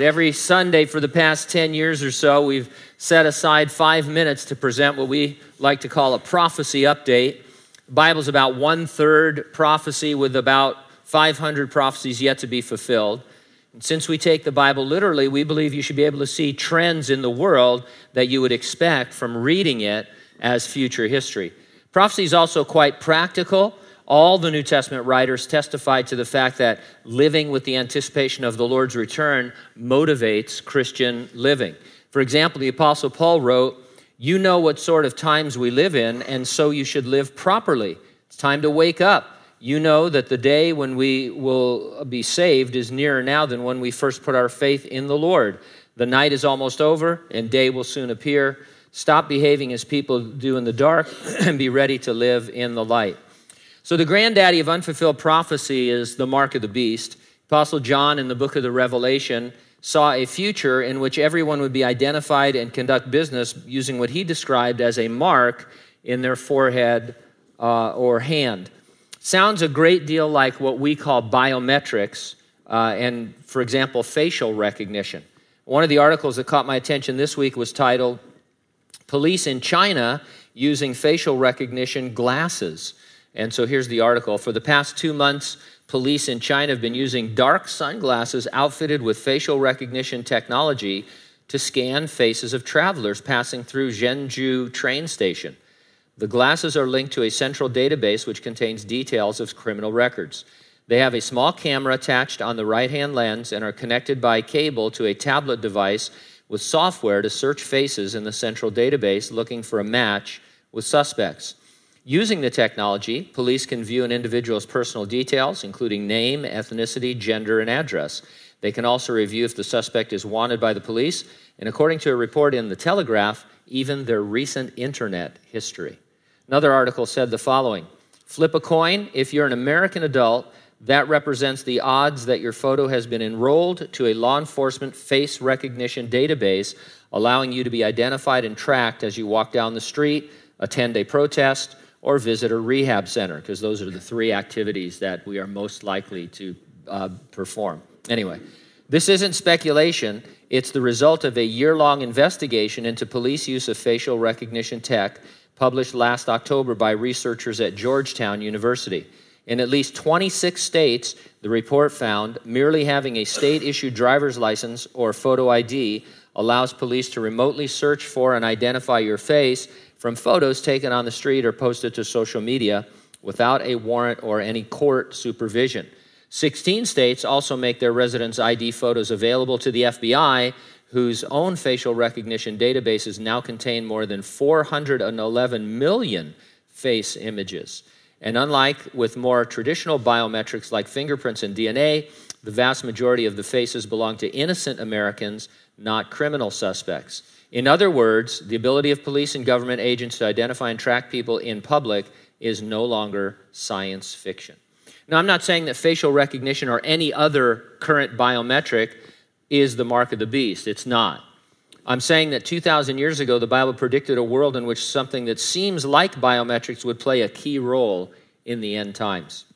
Every Sunday for the past 10 years or so, we've set aside five minutes to present what we like to call a prophecy update. The Bible's about one third prophecy with about 500 prophecies yet to be fulfilled. And since we take the Bible literally, we believe you should be able to see trends in the world that you would expect from reading it as future history. Prophecy is also quite practical all the New Testament writers testify to the fact that living with the anticipation of the Lord's return motivates Christian living. For example, the Apostle Paul wrote, You know what sort of times we live in, and so you should live properly. It's time to wake up. You know that the day when we will be saved is nearer now than when we first put our faith in the Lord. The night is almost over, and day will soon appear. Stop behaving as people do in the dark and be ready to live in the light. So, the granddaddy of unfulfilled prophecy is the mark of the beast. Apostle John in the book of the Revelation saw a future in which everyone would be identified and conduct business using what he described as a mark in their forehead uh, or hand. Sounds a great deal like what we call biometrics uh, and, for example, facial recognition. One of the articles that caught my attention this week was titled Police in China Using Facial Recognition Glasses. And so here's the article. For the past two months, police in China have been using dark sunglasses outfitted with facial recognition technology to scan faces of travelers passing through Zhengzhou train station. The glasses are linked to a central database which contains details of criminal records. They have a small camera attached on the right hand lens and are connected by cable to a tablet device with software to search faces in the central database looking for a match with suspects. Using the technology, police can view an individual's personal details, including name, ethnicity, gender, and address. They can also review if the suspect is wanted by the police, and according to a report in The Telegraph, even their recent internet history. Another article said the following Flip a coin. If you're an American adult, that represents the odds that your photo has been enrolled to a law enforcement face recognition database, allowing you to be identified and tracked as you walk down the street, attend a protest, or visit a rehab center, because those are the three activities that we are most likely to uh, perform. Anyway, this isn't speculation, it's the result of a year long investigation into police use of facial recognition tech published last October by researchers at Georgetown University. In at least 26 states, the report found merely having a state issued driver's license or photo ID allows police to remotely search for and identify your face from photos taken on the street or posted to social media without a warrant or any court supervision. 16 states also make their residents' ID photos available to the FBI, whose own facial recognition databases now contain more than 411 million face images. And unlike with more traditional biometrics like fingerprints and DNA, the vast majority of the faces belong to innocent Americans, not criminal suspects. In other words, the ability of police and government agents to identify and track people in public is no longer science fiction. Now, I'm not saying that facial recognition or any other current biometric is the mark of the beast. It's not. I'm saying that 2,000 years ago, the Bible predicted a world in which something that seems like biometrics would play a key role in the end times.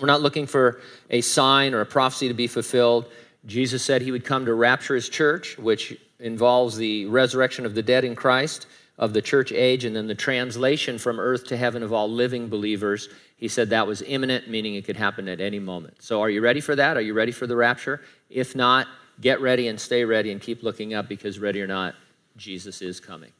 We're not looking for a sign or a prophecy to be fulfilled. Jesus said he would come to rapture his church, which involves the resurrection of the dead in Christ, of the church age, and then the translation from earth to heaven of all living believers. He said that was imminent, meaning it could happen at any moment. So, are you ready for that? Are you ready for the rapture? If not, get ready and stay ready and keep looking up because, ready or not, Jesus is coming.